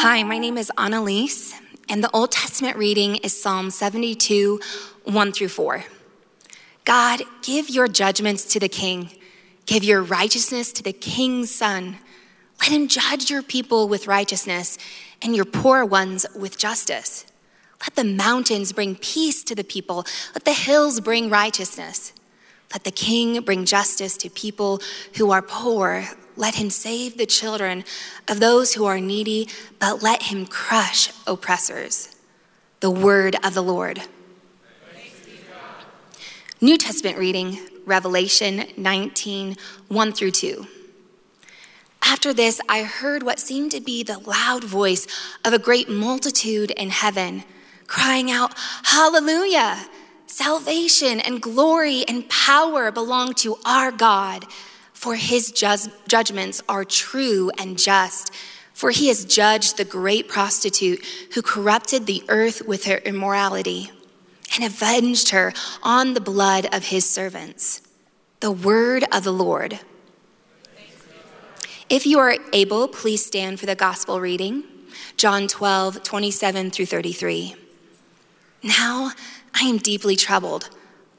Hi, my name is Annalise, and the Old Testament reading is Psalm 72, 1 through 4. God, give your judgments to the king, give your righteousness to the king's son. Let him judge your people with righteousness and your poor ones with justice. Let the mountains bring peace to the people, let the hills bring righteousness. Let the king bring justice to people who are poor. Let him save the children of those who are needy, but let him crush oppressors. The word of the Lord. New Testament reading, Revelation 19, 1 through 2. After this, I heard what seemed to be the loud voice of a great multitude in heaven, crying out, Hallelujah! Salvation and glory and power belong to our God, for his ju- judgments are true and just. For he has judged the great prostitute who corrupted the earth with her immorality and avenged her on the blood of his servants. The word of the Lord. If you are able, please stand for the gospel reading John 12, 27 through 33. Now I am deeply troubled.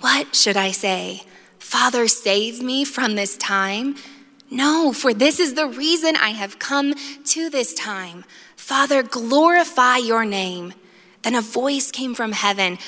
What should I say? Father, save me from this time? No, for this is the reason I have come to this time. Father, glorify your name. Then a voice came from heaven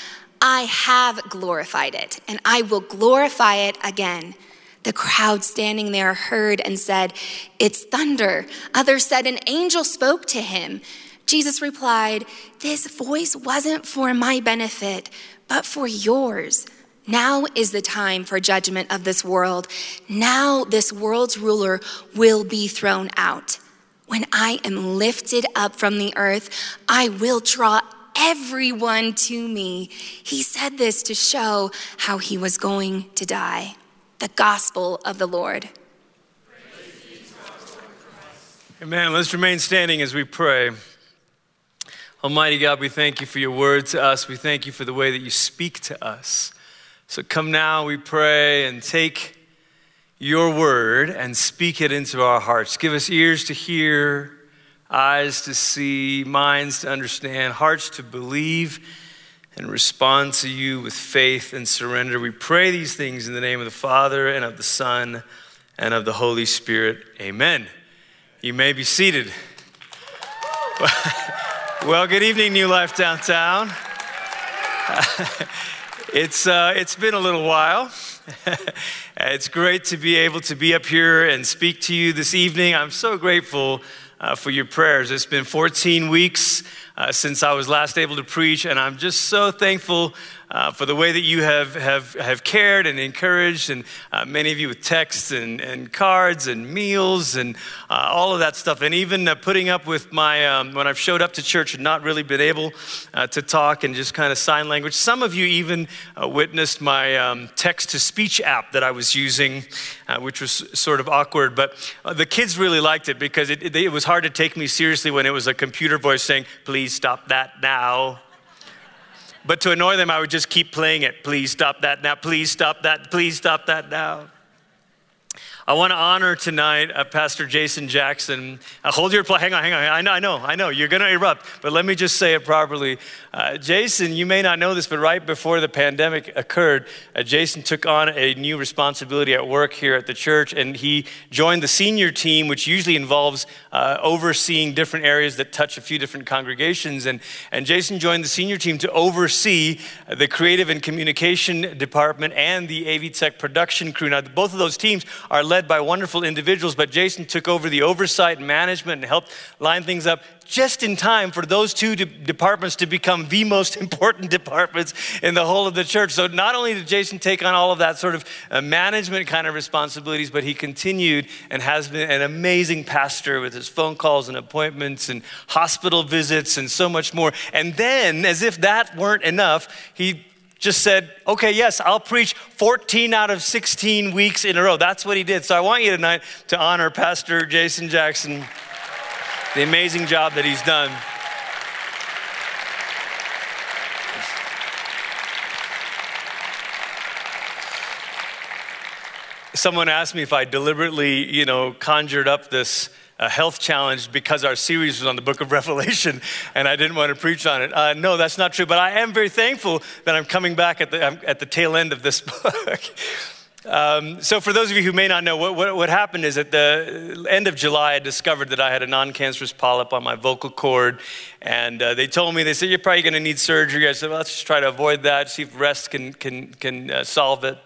I have glorified it, and I will glorify it again. The crowd standing there heard and said, It's thunder. Others said, An angel spoke to him. Jesus replied, This voice wasn't for my benefit, but for yours. Now is the time for judgment of this world. Now this world's ruler will be thrown out. When I am lifted up from the earth, I will draw everyone to me. He said this to show how he was going to die. The gospel of the Lord. Amen. Let's remain standing as we pray. Almighty God, we thank you for your word to us. We thank you for the way that you speak to us. So come now, we pray, and take your word and speak it into our hearts. Give us ears to hear eyes to see, minds to understand, hearts to believe and respond to you with faith and surrender. We pray these things in the name of the Father and of the Son and of the Holy Spirit. Amen. You may be seated. Well, good evening, New Life Downtown. it's, uh, it's been a little while. it's great to be able to be up here and speak to you this evening. I'm so grateful uh, for your prayers. It's been 14 weeks uh, since I was last able to preach, and I'm just so thankful uh, for the way that you have, have, have cared and encouraged, and uh, many of you with texts and, and cards and meals and uh, all of that stuff, and even uh, putting up with my, um, when I've showed up to church and not really been able uh, to talk and just kind of sign language. Some of you even witnessed my um, text to speech app that I was using, which was sort of awkward, but the kids really liked it because it, it, it was hard to take me seriously when it was a computer voice saying, please stop that now. But to annoy them, I would just keep playing it. Please stop that now. Please stop that. Please stop that now. I want to honor tonight uh, Pastor Jason Jackson. Uh, hold your, play. hang on, hang on. I know, I know, I know. You're going to erupt, but let me just say it properly. Uh, Jason, you may not know this, but right before the pandemic occurred, uh, Jason took on a new responsibility at work here at the church, and he joined the senior team, which usually involves uh, overseeing different areas that touch a few different congregations. And, and Jason joined the senior team to oversee the creative and communication department and the AV Tech production crew. Now, both of those teams are led by wonderful individuals, but Jason took over the oversight and management and helped line things up just in time for those two de- departments to become the most important departments in the whole of the church. So not only did Jason take on all of that sort of uh, management kind of responsibilities, but he continued and has been an amazing pastor with his phone calls and appointments and hospital visits and so much more. And then, as if that weren't enough, he just said, okay, yes, I'll preach 14 out of 16 weeks in a row. That's what he did. So I want you tonight to honor Pastor Jason Jackson the amazing job that he's done. Someone asked me if I deliberately, you know, conjured up this a health challenge because our series was on the book of Revelation and I didn't want to preach on it. Uh, no, that's not true, but I am very thankful that I'm coming back at the, at the tail end of this book. Um, so, for those of you who may not know, what, what, what, happened is at the end of July, I discovered that I had a non cancerous polyp on my vocal cord. And uh, they told me, they said, You're probably going to need surgery. I said, Well, let's just try to avoid that, see if rest can, can, can uh, solve it.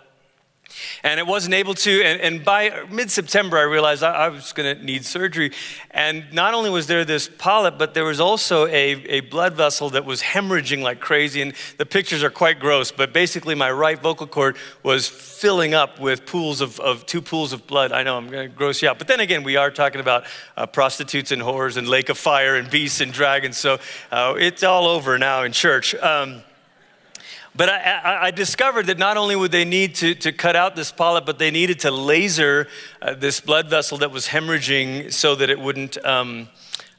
And it wasn't able to. And, and by mid September, I realized I, I was going to need surgery. And not only was there this polyp, but there was also a, a blood vessel that was hemorrhaging like crazy. And the pictures are quite gross, but basically, my right vocal cord was filling up with pools of, of two pools of blood. I know I'm going to gross you out. But then again, we are talking about uh, prostitutes and whores and lake of fire and beasts and dragons. So uh, it's all over now in church. Um, but I, I, discovered that not only would they need to, to cut out this polyp, but they needed to laser uh, this blood vessel that was hemorrhaging so that it wouldn't. Um,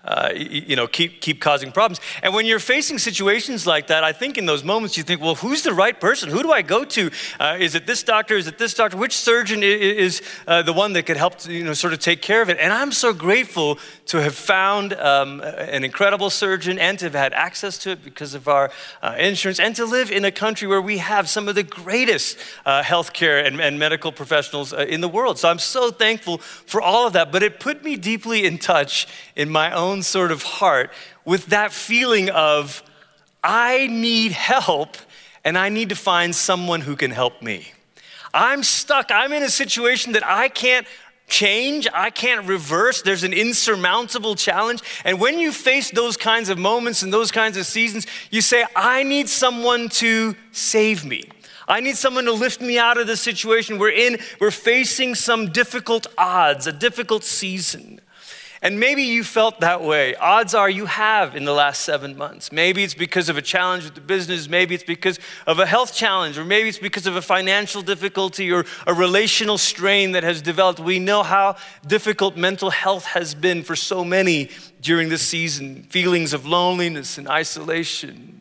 uh, you know, keep, keep causing problems. And when you're facing situations like that, I think in those moments you think, well, who's the right person? Who do I go to? Uh, is it this doctor? Is it this doctor? Which surgeon is uh, the one that could help, to, you know, sort of take care of it? And I'm so grateful to have found um, an incredible surgeon and to have had access to it because of our uh, insurance and to live in a country where we have some of the greatest uh, healthcare and, and medical professionals uh, in the world. So I'm so thankful for all of that. But it put me deeply in touch in my own own sort of heart with that feeling of, I need help and I need to find someone who can help me. I'm stuck. I'm in a situation that I can't change, I can't reverse. There's an insurmountable challenge. And when you face those kinds of moments and those kinds of seasons, you say, I need someone to save me. I need someone to lift me out of the situation we're in. We're facing some difficult odds, a difficult season. And maybe you felt that way. Odds are you have in the last seven months. Maybe it's because of a challenge with the business. Maybe it's because of a health challenge, or maybe it's because of a financial difficulty or a relational strain that has developed. We know how difficult mental health has been for so many during this season feelings of loneliness and isolation.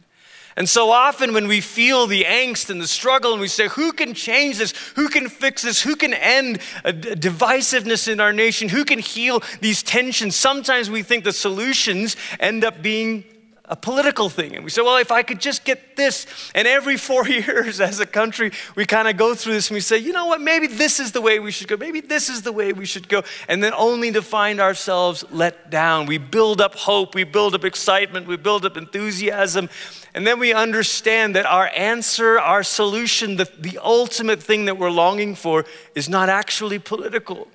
And so often, when we feel the angst and the struggle, and we say, Who can change this? Who can fix this? Who can end divisiveness in our nation? Who can heal these tensions? Sometimes we think the solutions end up being a political thing. And we say, well, if I could just get this. And every four years as a country, we kind of go through this and we say, you know what, maybe this is the way we should go. Maybe this is the way we should go. And then only to find ourselves let down. We build up hope, we build up excitement, we build up enthusiasm. And then we understand that our answer, our solution, the, the ultimate thing that we're longing for is not actually political.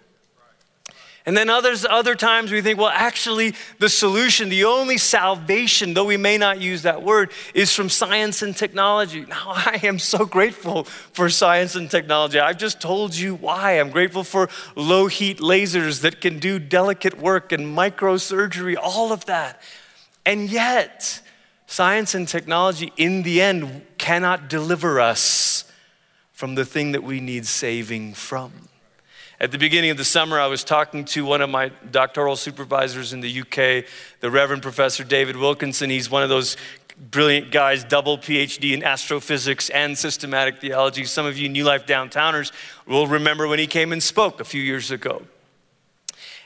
And then others, other times we think, well, actually, the solution, the only salvation, though we may not use that word, is from science and technology. Now, I am so grateful for science and technology. I've just told you why. I'm grateful for low heat lasers that can do delicate work and microsurgery, all of that. And yet, Science and technology, in the end, cannot deliver us from the thing that we need saving from. At the beginning of the summer, I was talking to one of my doctoral supervisors in the UK, the Reverend Professor David Wilkinson. He's one of those brilliant guys, double PhD in astrophysics and systematic theology. Some of you New Life Downtowners will remember when he came and spoke a few years ago.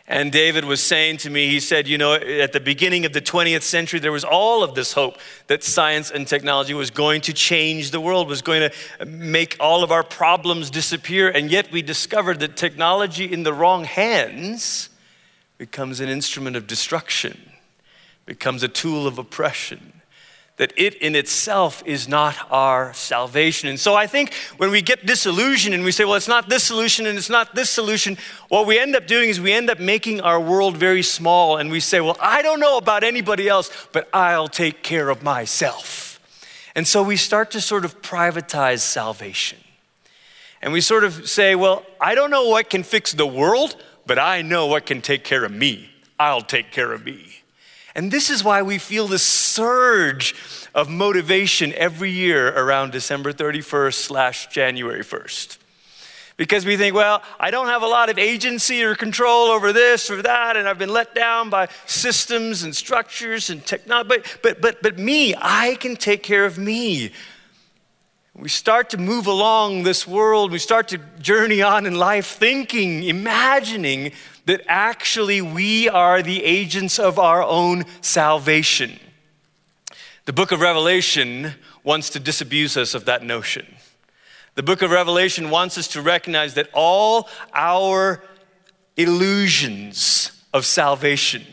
And David was saying to me, he said, You know, at the beginning of the 20th century, there was all of this hope that science and technology was going to change the world, was going to make all of our problems disappear. And yet we discovered that technology in the wrong hands becomes an instrument of destruction, becomes a tool of oppression that it in itself is not our salvation. And so I think when we get disillusioned and we say, well, it's not this solution and it's not this solution, what we end up doing is we end up making our world very small and we say, well, I don't know about anybody else, but I'll take care of myself. And so we start to sort of privatize salvation. And we sort of say, well, I don't know what can fix the world, but I know what can take care of me. I'll take care of me. And this is why we feel this surge of motivation every year around December 31st slash January 1st. Because we think, well, I don't have a lot of agency or control over this or that, and I've been let down by systems and structures and technology. But, but, but, but me, I can take care of me. We start to move along this world, we start to journey on in life thinking, imagining that actually we are the agents of our own salvation. The book of Revelation wants to disabuse us of that notion. The book of Revelation wants us to recognize that all our illusions of salvation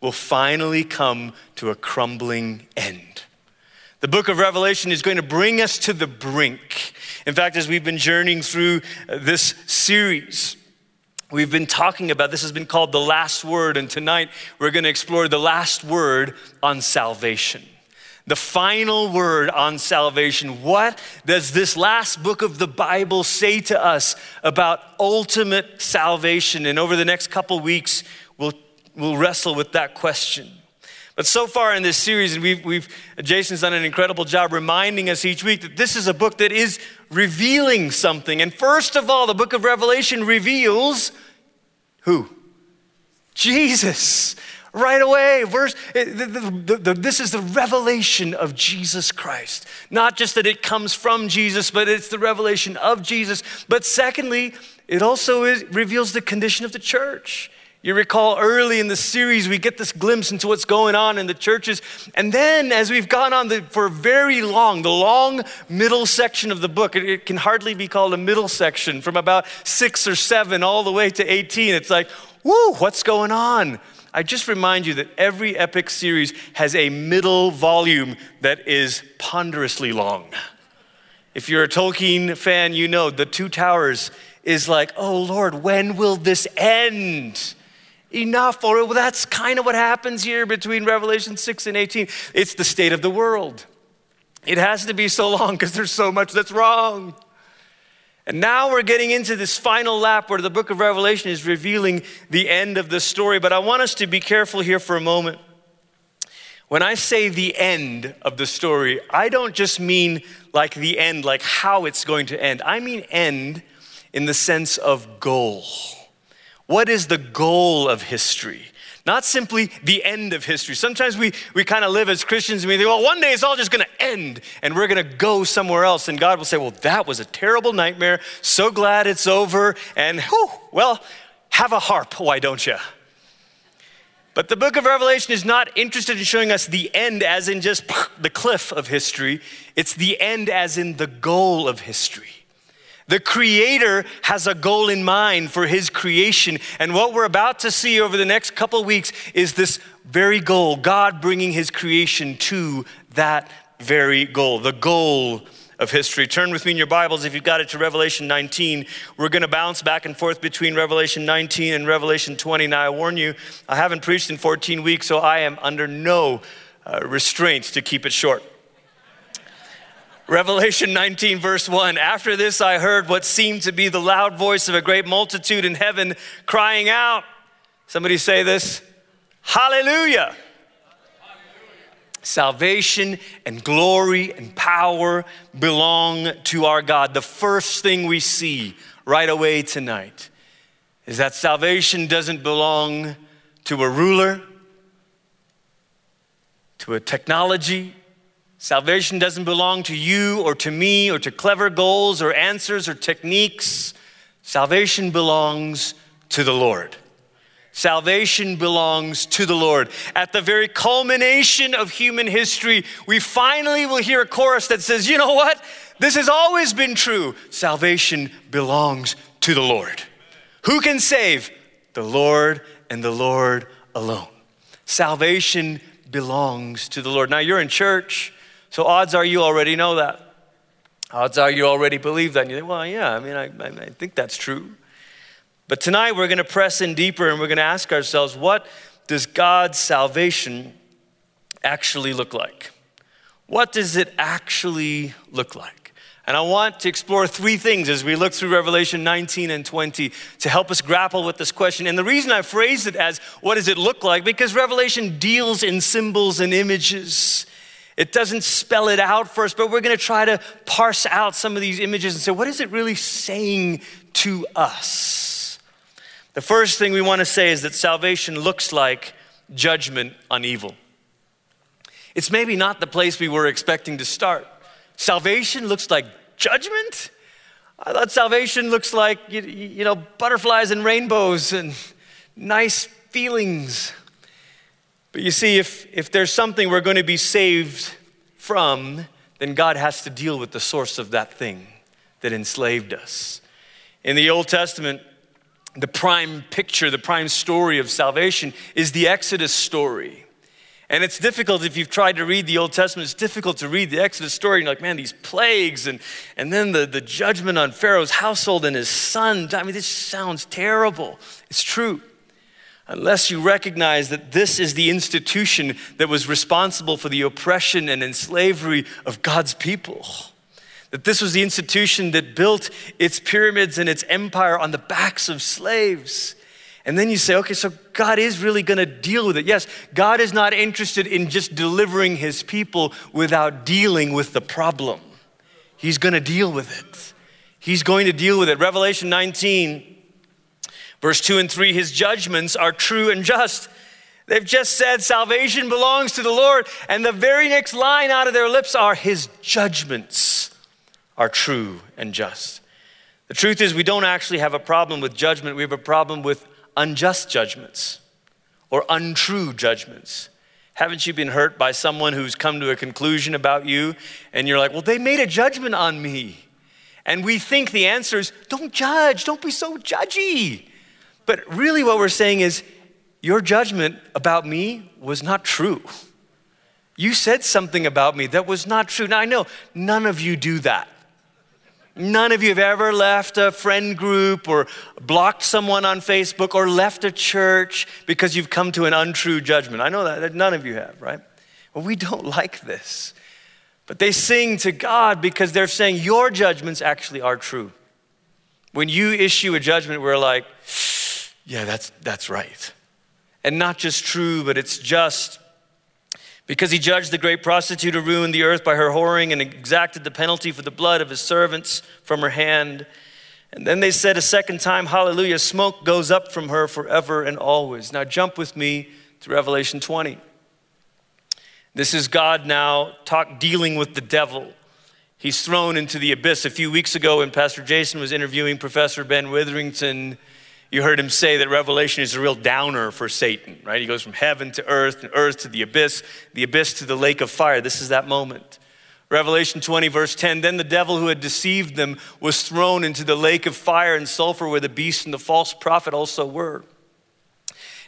will finally come to a crumbling end. The book of Revelation is going to bring us to the brink. In fact, as we've been journeying through this series, we've been talking about this has been called the last word, and tonight we're going to explore the last word on salvation. The final word on salvation. What does this last book of the Bible say to us about ultimate salvation? And over the next couple weeks, we'll, we'll wrestle with that question. But so far in this series, and we've, we've, Jason's done an incredible job reminding us each week that this is a book that is revealing something. And first of all, the book of Revelation reveals who? Jesus. Right away, verse, eh, the, the, the, this is the revelation of Jesus Christ. Not just that it comes from Jesus, but it's the revelation of Jesus. But secondly, it also is, reveals the condition of the church. You recall early in the series, we get this glimpse into what's going on in the churches. And then, as we've gone on the, for very long, the long middle section of the book, it, it can hardly be called a middle section, from about six or seven all the way to 18. It's like, whoo, what's going on? I just remind you that every epic series has a middle volume that is ponderously long. If you're a Tolkien fan, you know the Two Towers is like, oh Lord, when will this end? Enough. Or well, that's kind of what happens here between Revelation 6 and 18. It's the state of the world. It has to be so long because there's so much that's wrong. And now we're getting into this final lap where the book of Revelation is revealing the end of the story. But I want us to be careful here for a moment. When I say the end of the story, I don't just mean like the end, like how it's going to end. I mean end in the sense of goal. What is the goal of history? Not simply the end of history. Sometimes we, we kind of live as Christians and we think, well, one day it's all just going to end and we're going to go somewhere else. And God will say, well, that was a terrible nightmare. So glad it's over. And, whew, well, have a harp, why don't you? But the book of Revelation is not interested in showing us the end as in just the cliff of history, it's the end as in the goal of history. The Creator has a goal in mind for His creation. And what we're about to see over the next couple weeks is this very goal God bringing His creation to that very goal, the goal of history. Turn with me in your Bibles, if you've got it, to Revelation 19. We're going to bounce back and forth between Revelation 19 and Revelation 20. Now, I warn you, I haven't preached in 14 weeks, so I am under no uh, restraints to keep it short. Revelation 19, verse 1 After this, I heard what seemed to be the loud voice of a great multitude in heaven crying out. Somebody say this Hallelujah. Salvation and glory and power belong to our God. The first thing we see right away tonight is that salvation doesn't belong to a ruler, to a technology, Salvation doesn't belong to you or to me or to clever goals or answers or techniques. Salvation belongs to the Lord. Salvation belongs to the Lord. At the very culmination of human history, we finally will hear a chorus that says, You know what? This has always been true. Salvation belongs to the Lord. Who can save? The Lord and the Lord alone. Salvation belongs to the Lord. Now, you're in church. So odds are you already know that. Odds are you already believe that. And you think, well, yeah, I mean, I, I think that's true. But tonight we're going to press in deeper and we're going to ask ourselves, what does God's salvation actually look like? What does it actually look like? And I want to explore three things as we look through Revelation 19 and 20 to help us grapple with this question. And the reason I phrased it as what does it look like? Because Revelation deals in symbols and images. It doesn't spell it out for us, but we're going to try to parse out some of these images and say, what is it really saying to us? The first thing we want to say is that salvation looks like judgment on evil. It's maybe not the place we were expecting to start. Salvation looks like judgment? I thought salvation looks like, you, you know, butterflies and rainbows and nice feelings. But you see, if, if there's something we're going to be saved from, then God has to deal with the source of that thing that enslaved us. In the Old Testament, the prime picture, the prime story of salvation is the Exodus story. And it's difficult if you've tried to read the Old Testament, it's difficult to read the Exodus story. And you're like, man, these plagues and, and then the, the judgment on Pharaoh's household and his son. I mean, this sounds terrible. It's true. Unless you recognize that this is the institution that was responsible for the oppression and enslavery of God's people that this was the institution that built its pyramids and its empire on the backs of slaves. And then you say, okay, so God is really going to deal with it. Yes, God is not interested in just delivering his people without dealing with the problem. He's going to deal with it. He's going to deal with it. Revelation 19, verse 2 and 3 his judgments are true and just. They've just said salvation belongs to the Lord, and the very next line out of their lips are his judgments are true and just. The truth is, we don't actually have a problem with judgment, we have a problem with unjust judgments or untrue judgments. Haven't you been hurt by someone who's come to a conclusion about you and you're like, well, they made a judgment on me? And we think the answer is, don't judge, don't be so judgy. But really, what we're saying is, your judgment about me was not true. You said something about me that was not true. Now, I know none of you do that. None of you have ever left a friend group or blocked someone on Facebook or left a church because you've come to an untrue judgment. I know that, that none of you have, right? Well, we don't like this. But they sing to God because they're saying your judgments actually are true. When you issue a judgment, we're like, yeah, that's, that's right. And not just true, but it's just because he judged the great prostitute who ruined the earth by her whoring and exacted the penalty for the blood of his servants from her hand. And then they said a second time, Hallelujah, smoke goes up from her forever and always. Now jump with me to Revelation 20. This is God now talk, dealing with the devil. He's thrown into the abyss. A few weeks ago, when Pastor Jason was interviewing Professor Ben Witherington, you heard him say that Revelation is a real downer for Satan, right? He goes from heaven to earth, and earth to the abyss, the abyss to the lake of fire. This is that moment. Revelation 20, verse 10 Then the devil who had deceived them was thrown into the lake of fire and sulfur where the beast and the false prophet also were.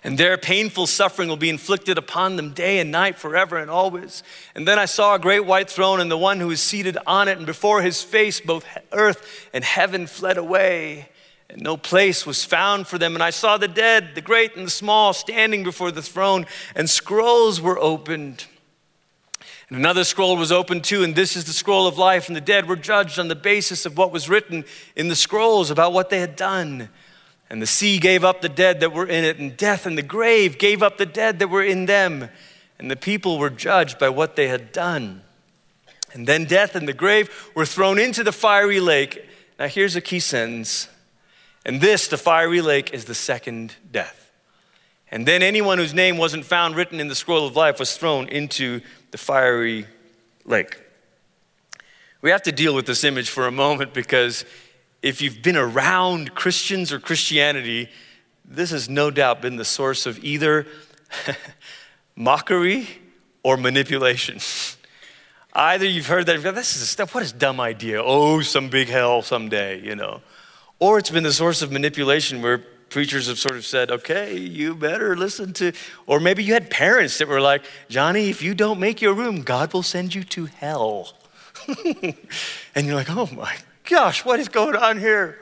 And their painful suffering will be inflicted upon them day and night, forever and always. And then I saw a great white throne and the one who was seated on it, and before his face both earth and heaven fled away and no place was found for them. And I saw the dead, the great and the small, standing before the throne, and scrolls were opened. And another scroll was opened too, and this is the scroll of life. And the dead were judged on the basis of what was written in the scrolls about what they had done. And the sea gave up the dead that were in it, and death and the grave gave up the dead that were in them. And the people were judged by what they had done. And then death and the grave were thrown into the fiery lake. Now, here's a key sentence and this, the fiery lake, is the second death. And then anyone whose name wasn't found written in the scroll of life was thrown into the fiery lake. We have to deal with this image for a moment because if you've been around Christians or Christianity, this has no doubt been the source of either mockery or manipulation. Either you've heard that, this is a stuff, what is dumb idea? Oh, some big hell someday, you know. Or it's been the source of manipulation where preachers have sort of said, okay, you better listen to, or maybe you had parents that were like, Johnny, if you don't make your room, God will send you to hell. and you're like, oh my gosh, what is going on here?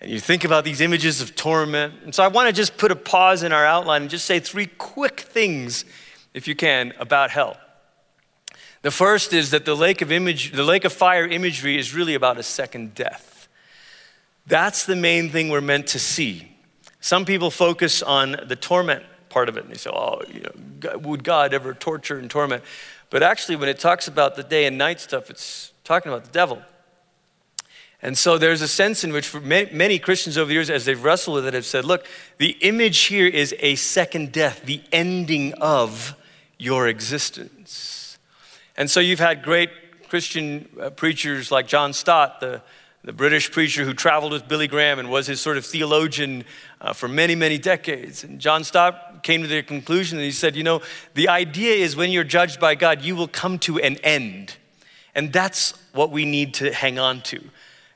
And you think about these images of torment. And so I want to just put a pause in our outline and just say three quick things, if you can, about hell. The first is that the lake of image, the lake of fire imagery is really about a second death. That's the main thing we're meant to see. Some people focus on the torment part of it, and they say, oh, you know, would God ever torture and torment? But actually, when it talks about the day and night stuff, it's talking about the devil. And so there's a sense in which, for many Christians over the years, as they've wrestled with it, have said, look, the image here is a second death, the ending of your existence. And so you've had great Christian uh, preachers like John Stott, the the British preacher who traveled with Billy Graham and was his sort of theologian uh, for many, many decades. And John Stott came to the conclusion and he said, You know, the idea is when you're judged by God, you will come to an end. And that's what we need to hang on to.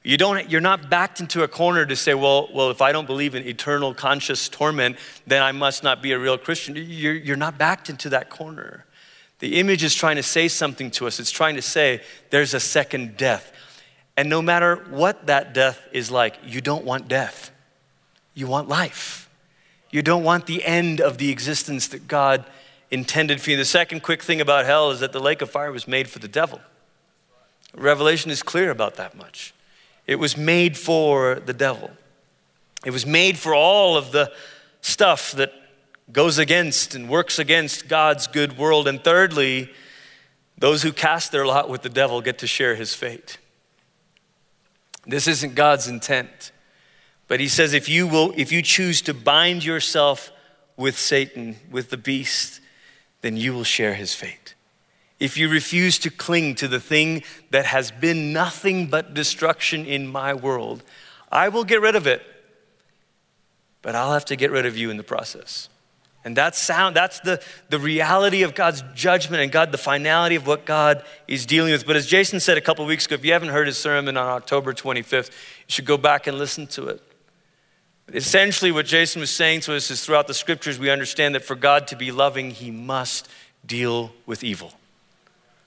You don't, you're not backed into a corner to say, well, well, if I don't believe in eternal conscious torment, then I must not be a real Christian. You're, you're not backed into that corner. The image is trying to say something to us. It's trying to say there's a second death. And no matter what that death is like, you don't want death. You want life. You don't want the end of the existence that God intended for you. The second quick thing about hell is that the lake of fire was made for the devil. Revelation is clear about that much. It was made for the devil. It was made for all of the stuff that goes against and works against God's good world. And thirdly, those who cast their lot with the devil get to share his fate. This isn't God's intent. But he says if you will if you choose to bind yourself with Satan, with the beast, then you will share his fate. If you refuse to cling to the thing that has been nothing but destruction in my world, I will get rid of it. But I'll have to get rid of you in the process. And that's sound, that's the, the reality of God's judgment and God, the finality of what God is dealing with. But as Jason said a couple weeks ago, if you haven't heard his sermon on October 25th, you should go back and listen to it. Essentially, what Jason was saying to us is throughout the scriptures, we understand that for God to be loving, he must deal with evil.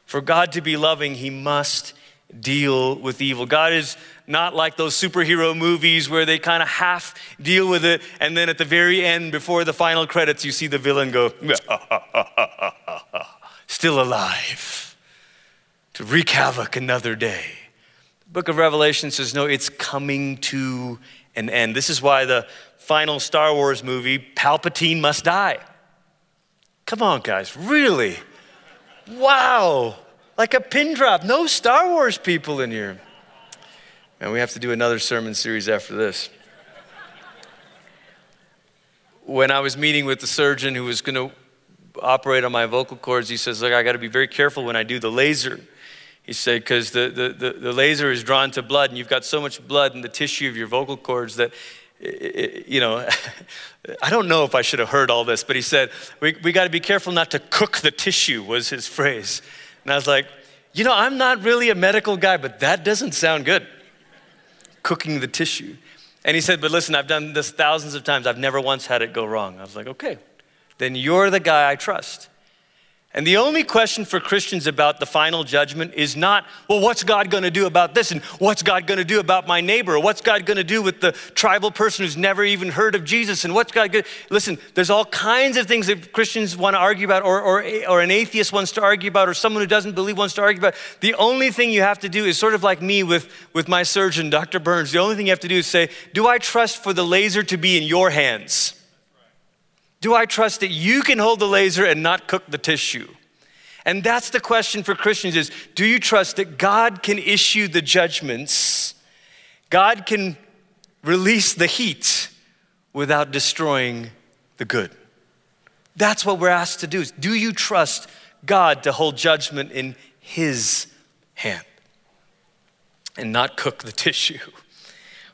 For God to be loving, he must deal with evil. God is not like those superhero movies where they kind of half deal with it, and then at the very end, before the final credits, you see the villain go, still alive, to wreak havoc another day. The book of Revelation says, no, it's coming to an end. This is why the final Star Wars movie, Palpatine must die. Come on, guys, really? Wow. Like a pin drop. No Star Wars people in here. And we have to do another sermon series after this. When I was meeting with the surgeon who was going to operate on my vocal cords, he says, Look, I got to be very careful when I do the laser. He said, because the, the, the, the, laser is drawn to blood, and you've got so much blood in the tissue of your vocal cords that, you know, I don't know if I should have heard all this, but he said, we, we got to be careful not to cook the tissue, was his phrase. And I was like, you know, I'm not really a medical guy, but that doesn't sound good. Cooking the tissue. And he said, but listen, I've done this thousands of times. I've never once had it go wrong. I was like, okay, then you're the guy I trust. And the only question for Christians about the final judgment is not, well, what's God gonna do about this? And what's God gonna do about my neighbor? Or what's God gonna do with the tribal person who's never even heard of Jesus? And what's God gonna Listen, there's all kinds of things that Christians wanna argue about, or, or, or an atheist wants to argue about, or someone who doesn't believe wants to argue about. The only thing you have to do is sort of like me with, with my surgeon, Dr. Burns. The only thing you have to do is say, do I trust for the laser to be in your hands? Do I trust that you can hold the laser and not cook the tissue? And that's the question for Christians is do you trust that God can issue the judgments? God can release the heat without destroying the good. That's what we're asked to do. Is do you trust God to hold judgment in his hand and not cook the tissue?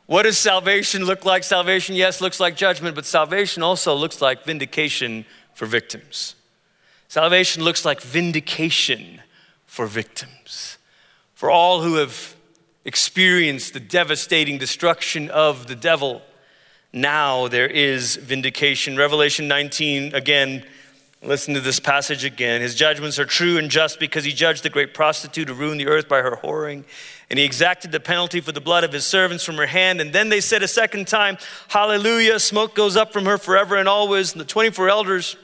What does salvation look like? Salvation, yes, looks like judgment, but salvation also looks like vindication for victims. Salvation looks like vindication for victims, for all who have experienced the devastating destruction of the devil. Now there is vindication. Revelation 19, again, listen to this passage again. His judgments are true and just because he judged the great prostitute who ruined the earth by her whoring and he exacted the penalty for the blood of his servants from her hand. And then they said a second time, Hallelujah, smoke goes up from her forever and always. And the 24 elders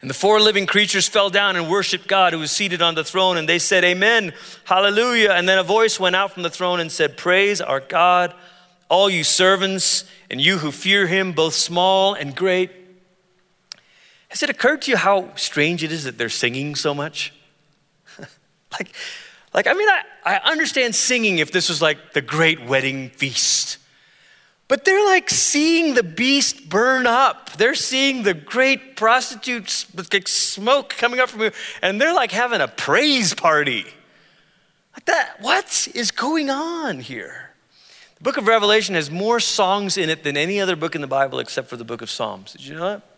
and the four living creatures fell down and worshiped God who was seated on the throne. And they said, Amen, Hallelujah. And then a voice went out from the throne and said, Praise our God, all you servants, and you who fear him, both small and great. Has it occurred to you how strange it is that they're singing so much? like, like, I mean, I, I understand singing if this was like the great wedding feast. But they're like seeing the beast burn up. They're seeing the great prostitutes with like smoke coming up from here, and they're like having a praise party. What, that, what is going on here? The book of Revelation has more songs in it than any other book in the Bible except for the book of Psalms. Did you know that?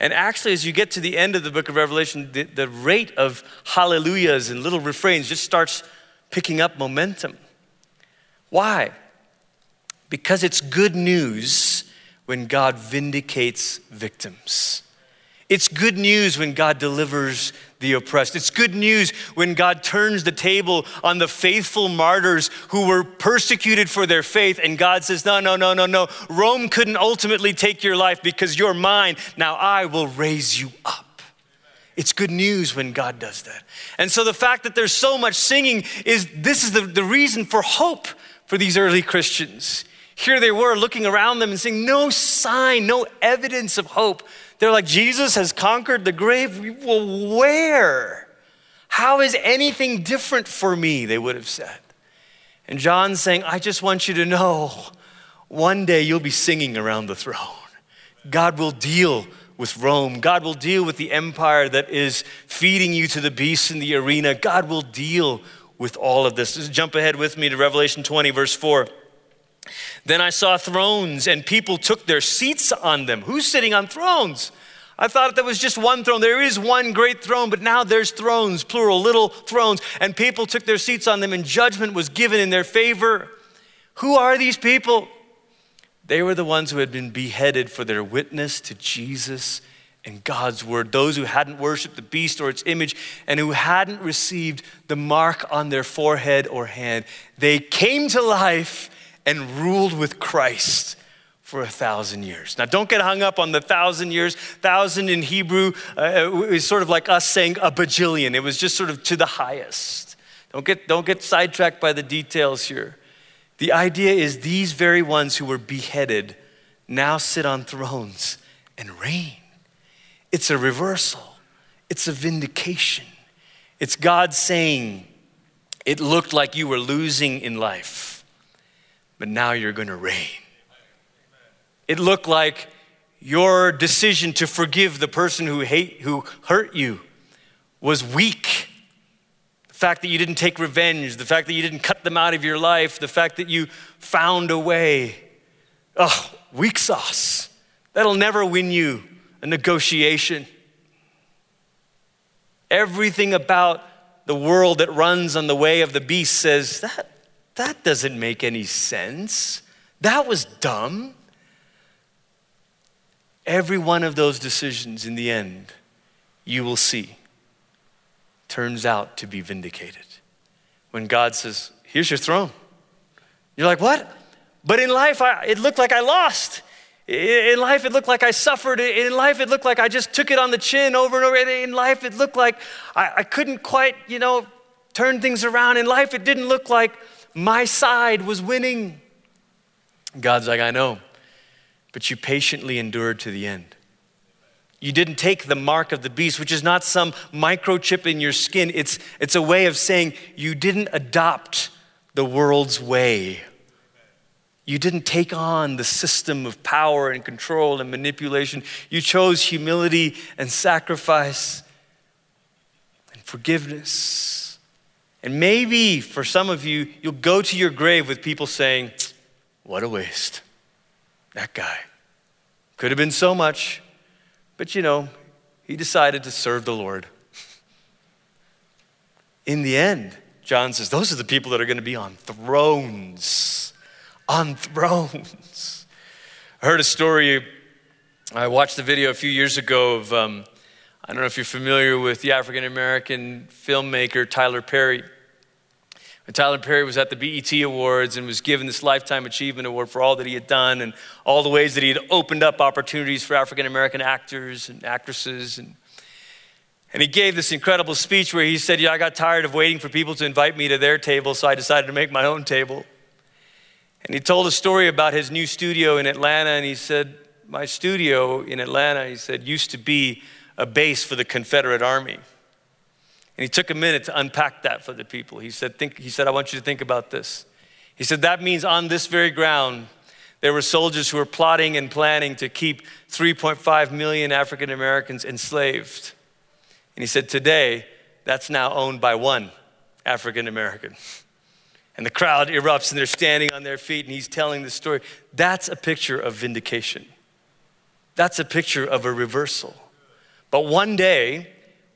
And actually, as you get to the end of the book of Revelation, the, the rate of hallelujahs and little refrains just starts picking up momentum. Why? Because it's good news when God vindicates victims. It's good news when God delivers the oppressed. It's good news when God turns the table on the faithful martyrs who were persecuted for their faith, and God says, No, no, no, no, no. Rome couldn't ultimately take your life because you're mine. Now I will raise you up. It's good news when God does that. And so the fact that there's so much singing is this is the, the reason for hope for these early Christians. Here they were looking around them and seeing no sign, no evidence of hope. They're like, Jesus has conquered the grave. Well, where? How is anything different for me? They would have said. And John's saying, I just want you to know one day you'll be singing around the throne. God will deal with Rome. God will deal with the empire that is feeding you to the beasts in the arena. God will deal with all of this. Just jump ahead with me to Revelation 20, verse 4. Then I saw thrones, and people took their seats on them. Who's sitting on thrones? I thought there was just one throne. There is one great throne, but now there's thrones, plural, little thrones, and people took their seats on them, and judgment was given in their favor. Who are these people? They were the ones who had been beheaded for their witness to Jesus and God's word, those who hadn't worshiped the beast or its image and who hadn't received the mark on their forehead or hand. They came to life and ruled with Christ for a thousand years. Now, don't get hung up on the thousand years. Thousand in Hebrew uh, is sort of like us saying a bajillion. It was just sort of to the highest. Don't get, don't get sidetracked by the details here. The idea is these very ones who were beheaded now sit on thrones and reign. It's a reversal, it's a vindication. It's God saying, It looked like you were losing in life but now you're going to reign. It looked like your decision to forgive the person who hate who hurt you was weak. The fact that you didn't take revenge, the fact that you didn't cut them out of your life, the fact that you found a way. Oh, weak sauce. That'll never win you a negotiation. Everything about the world that runs on the way of the beast says that that doesn't make any sense. That was dumb. Every one of those decisions in the end, you will see, turns out to be vindicated. When God says, Here's your throne. You're like, What? But in life, I, it looked like I lost. In life, it looked like I suffered. In life, it looked like I just took it on the chin over and over. In life, it looked like I, I couldn't quite, you know, turn things around. In life, it didn't look like my side was winning. God's like, I know, but you patiently endured to the end. You didn't take the mark of the beast, which is not some microchip in your skin. It's, it's a way of saying you didn't adopt the world's way. You didn't take on the system of power and control and manipulation. You chose humility and sacrifice and forgiveness. And maybe for some of you, you'll go to your grave with people saying, What a waste. That guy. Could have been so much, but you know, he decided to serve the Lord. In the end, John says, Those are the people that are going to be on thrones. On thrones. I heard a story. I watched a video a few years ago of, um, I don't know if you're familiar with the African American filmmaker Tyler Perry. Tyler Perry was at the BET Awards and was given this Lifetime Achievement Award for all that he had done and all the ways that he had opened up opportunities for African American actors and actresses. And, and he gave this incredible speech where he said, Yeah, I got tired of waiting for people to invite me to their table, so I decided to make my own table. And he told a story about his new studio in Atlanta, and he said, My studio in Atlanta, he said, used to be a base for the Confederate Army. And he took a minute to unpack that for the people. He said, think, he said, I want you to think about this. He said, That means on this very ground, there were soldiers who were plotting and planning to keep 3.5 million African Americans enslaved. And he said, Today, that's now owned by one African American. And the crowd erupts and they're standing on their feet and he's telling the story. That's a picture of vindication. That's a picture of a reversal. But one day,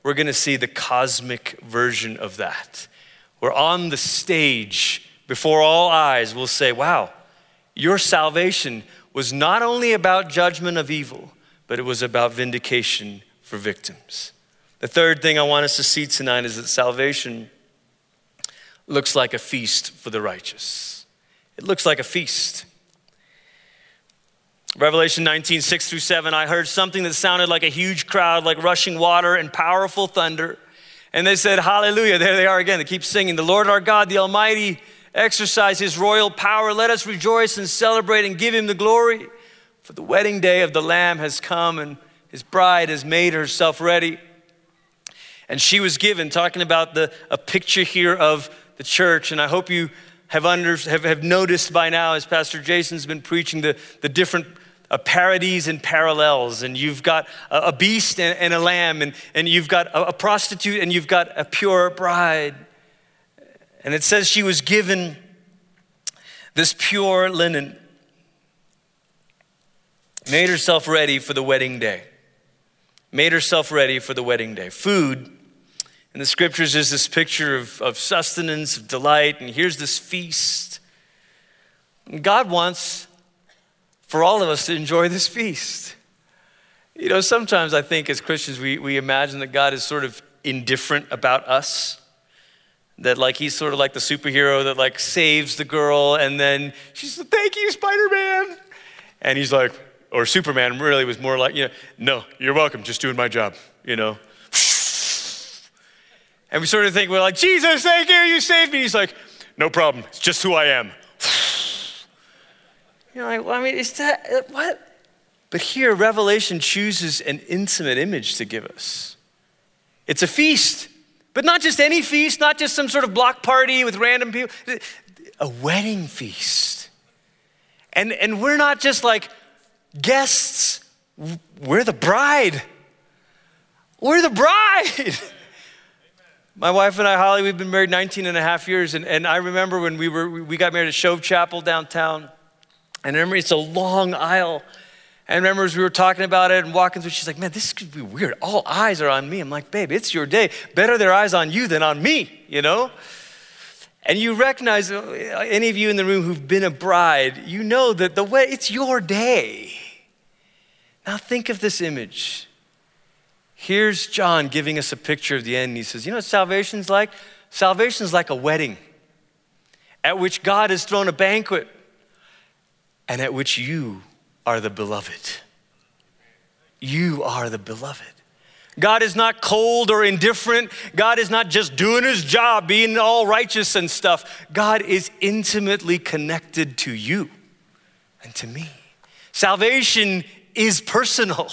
we're going to see the cosmic version of that. We're on the stage before all eyes, we'll say, Wow, your salvation was not only about judgment of evil, but it was about vindication for victims. The third thing I want us to see tonight is that salvation looks like a feast for the righteous. It looks like a feast. Revelation 19, 6 through 7, I heard something that sounded like a huge crowd, like rushing water and powerful thunder. And they said, Hallelujah. There they are again. They keep singing. The Lord our God, the Almighty, exercise his royal power. Let us rejoice and celebrate and give him the glory. For the wedding day of the Lamb has come and his bride has made herself ready. And she was given, talking about the, a picture here of the church. And I hope you have, under, have, have noticed by now, as Pastor Jason's been preaching, the, the different uh, parodies and parallels. And you've got a, a beast and, and, a lamb, and, and you've got a, a prostitute, and you've got a pure bride. And it says she was given this pure linen, made herself ready for the wedding day. Made herself ready for the wedding day. Food in the scriptures is this picture of, of sustenance, of delight, and here's this feast. God wants for all of us to enjoy this feast. You know, sometimes I think as Christians, we, we imagine that God is sort of indifferent about us that like he's sort of like the superhero that like saves the girl and then she's like, thank you spider-man. And he's like or superman really was more like you know no you're welcome just doing my job you know? And we sort of think we're like jesus thank you you saved me. He's like no problem it's just who i am you're like well i mean is that uh, what but here revelation chooses an intimate image to give us it's a feast but not just any feast, not just some sort of block party with random people, a wedding feast. And, and we're not just like guests, we're the bride. We're the bride. My wife and I, Holly, we've been married 19 and a half years. And, and I remember when we, were, we got married at Shove Chapel downtown. And I remember it's a long aisle. And I remember, as we were talking about it and walking through, she's like, Man, this could be weird. All eyes are on me. I'm like, Babe, it's your day. Better their eyes on you than on me, you know? And you recognize, uh, any of you in the room who've been a bride, you know that the way, it's your day. Now think of this image. Here's John giving us a picture of the end. He says, You know what salvation's like? Salvation's like a wedding at which God has thrown a banquet and at which you are the beloved. You are the beloved. God is not cold or indifferent. God is not just doing his job, being all righteous and stuff. God is intimately connected to you and to me. Salvation is personal.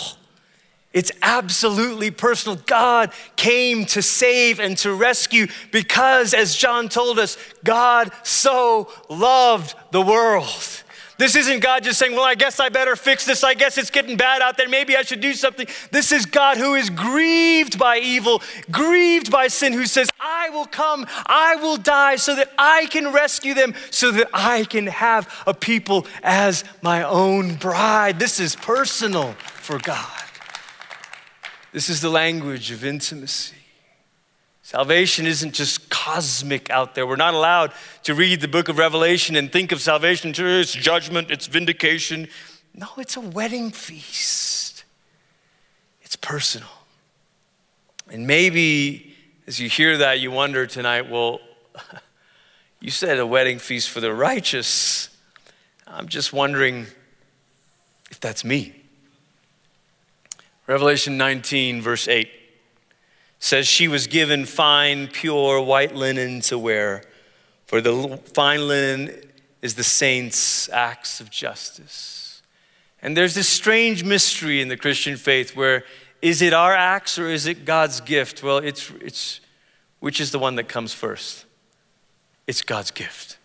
It's absolutely personal. God came to save and to rescue because, as John told us, God so loved the world this isn't God just saying, Well, I guess I better fix this. I guess it's getting bad out there. Maybe I should do something. This is God who is grieved by evil, grieved by sin, who says, I will come, I will die so that I can rescue them, so that I can have a people as my own bride. This is personal for God. This is the language of intimacy. Salvation isn't just cosmic out there. We're not allowed to read the book of Revelation and think of salvation, it's judgment, it's vindication. No, it's a wedding feast, it's personal. And maybe as you hear that, you wonder tonight, well, you said a wedding feast for the righteous. I'm just wondering if that's me. Revelation 19, verse 8 says she was given fine, pure white linen to wear, for the fine linen is the saints' acts of justice. And there's this strange mystery in the Christian faith where is it our acts or is it God's gift? Well, it's, it's which is the one that comes first? It's God's gift.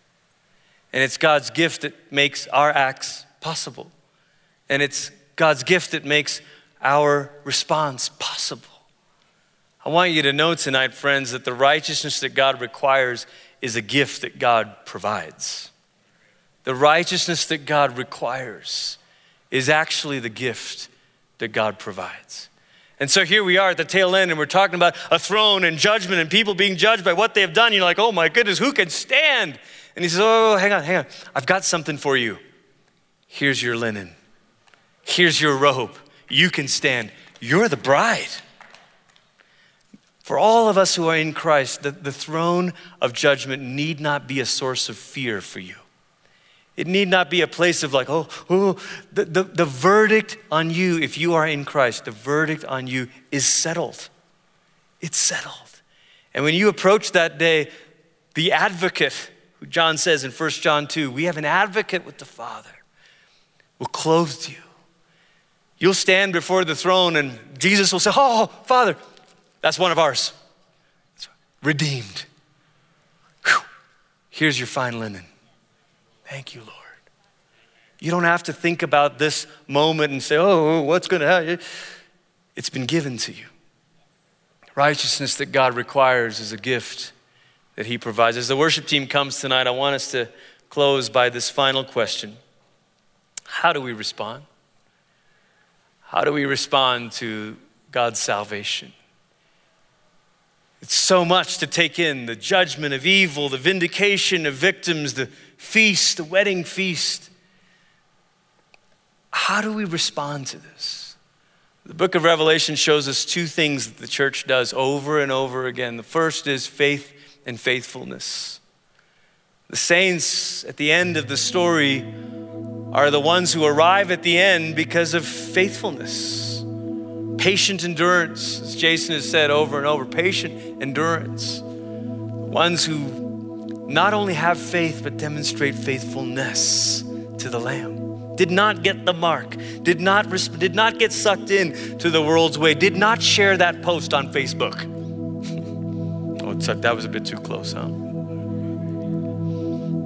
And it's God's gift that makes our acts possible. And it's God's gift that makes our response possible. I want you to know tonight, friends, that the righteousness that God requires is a gift that God provides. The righteousness that God requires is actually the gift that God provides. And so here we are at the tail end, and we're talking about a throne and judgment and people being judged by what they have done. You're like, oh my goodness, who can stand? And he says, oh, oh, oh, hang on, hang on. I've got something for you. Here's your linen, here's your robe. You can stand. You're the bride. For all of us who are in Christ, the, the throne of judgment need not be a source of fear for you. It need not be a place of like, oh, oh, the, the, the verdict on you, if you are in Christ, the verdict on you is settled. It's settled. And when you approach that day, the advocate, who John says in 1 John 2, we have an advocate with the Father, will clothe you. You'll stand before the throne and Jesus will say, Oh, Father, that's one of ours. Redeemed. Whew. Here's your fine linen. Thank you, Lord. You don't have to think about this moment and say, oh, what's going to happen? It's been given to you. Righteousness that God requires is a gift that He provides. As the worship team comes tonight, I want us to close by this final question How do we respond? How do we respond to God's salvation? It's so much to take in the judgment of evil, the vindication of victims, the feast, the wedding feast. How do we respond to this? The book of Revelation shows us two things that the church does over and over again. The first is faith and faithfulness. The saints at the end of the story are the ones who arrive at the end because of faithfulness patient endurance, as Jason has said over and over, patient endurance. Ones who not only have faith, but demonstrate faithfulness to the Lamb. Did not get the mark, did not, did not get sucked in to the world's way, did not share that post on Facebook. oh, that was a bit too close, huh?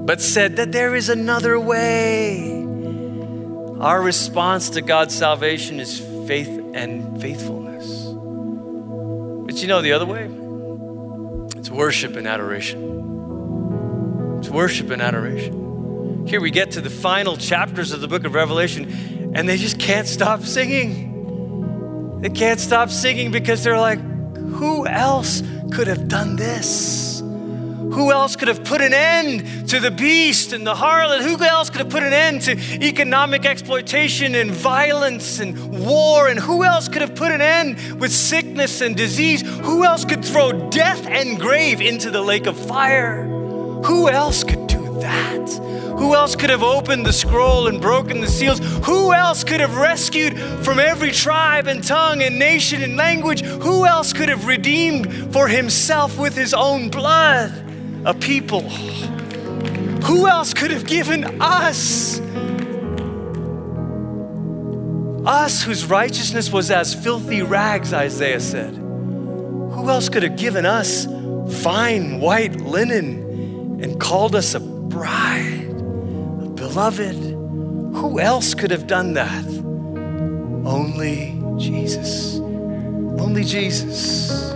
But said that there is another way. Our response to God's salvation is faith and faithfulness. But you know the other way? It's worship and adoration. It's worship and adoration. Here we get to the final chapters of the book of Revelation, and they just can't stop singing. They can't stop singing because they're like, who else could have done this? Who else could have put an end to the beast and the harlot? Who else could have put an end to economic exploitation and violence and war? And who else could have put an end with sickness and disease? Who else could throw death and grave into the lake of fire? Who else could do that? Who else could have opened the scroll and broken the seals? Who else could have rescued from every tribe and tongue and nation and language? Who else could have redeemed for himself with his own blood? A people. Who else could have given us? Us whose righteousness was as filthy rags, Isaiah said. Who else could have given us fine white linen and called us a bride, a beloved? Who else could have done that? Only Jesus. Only Jesus.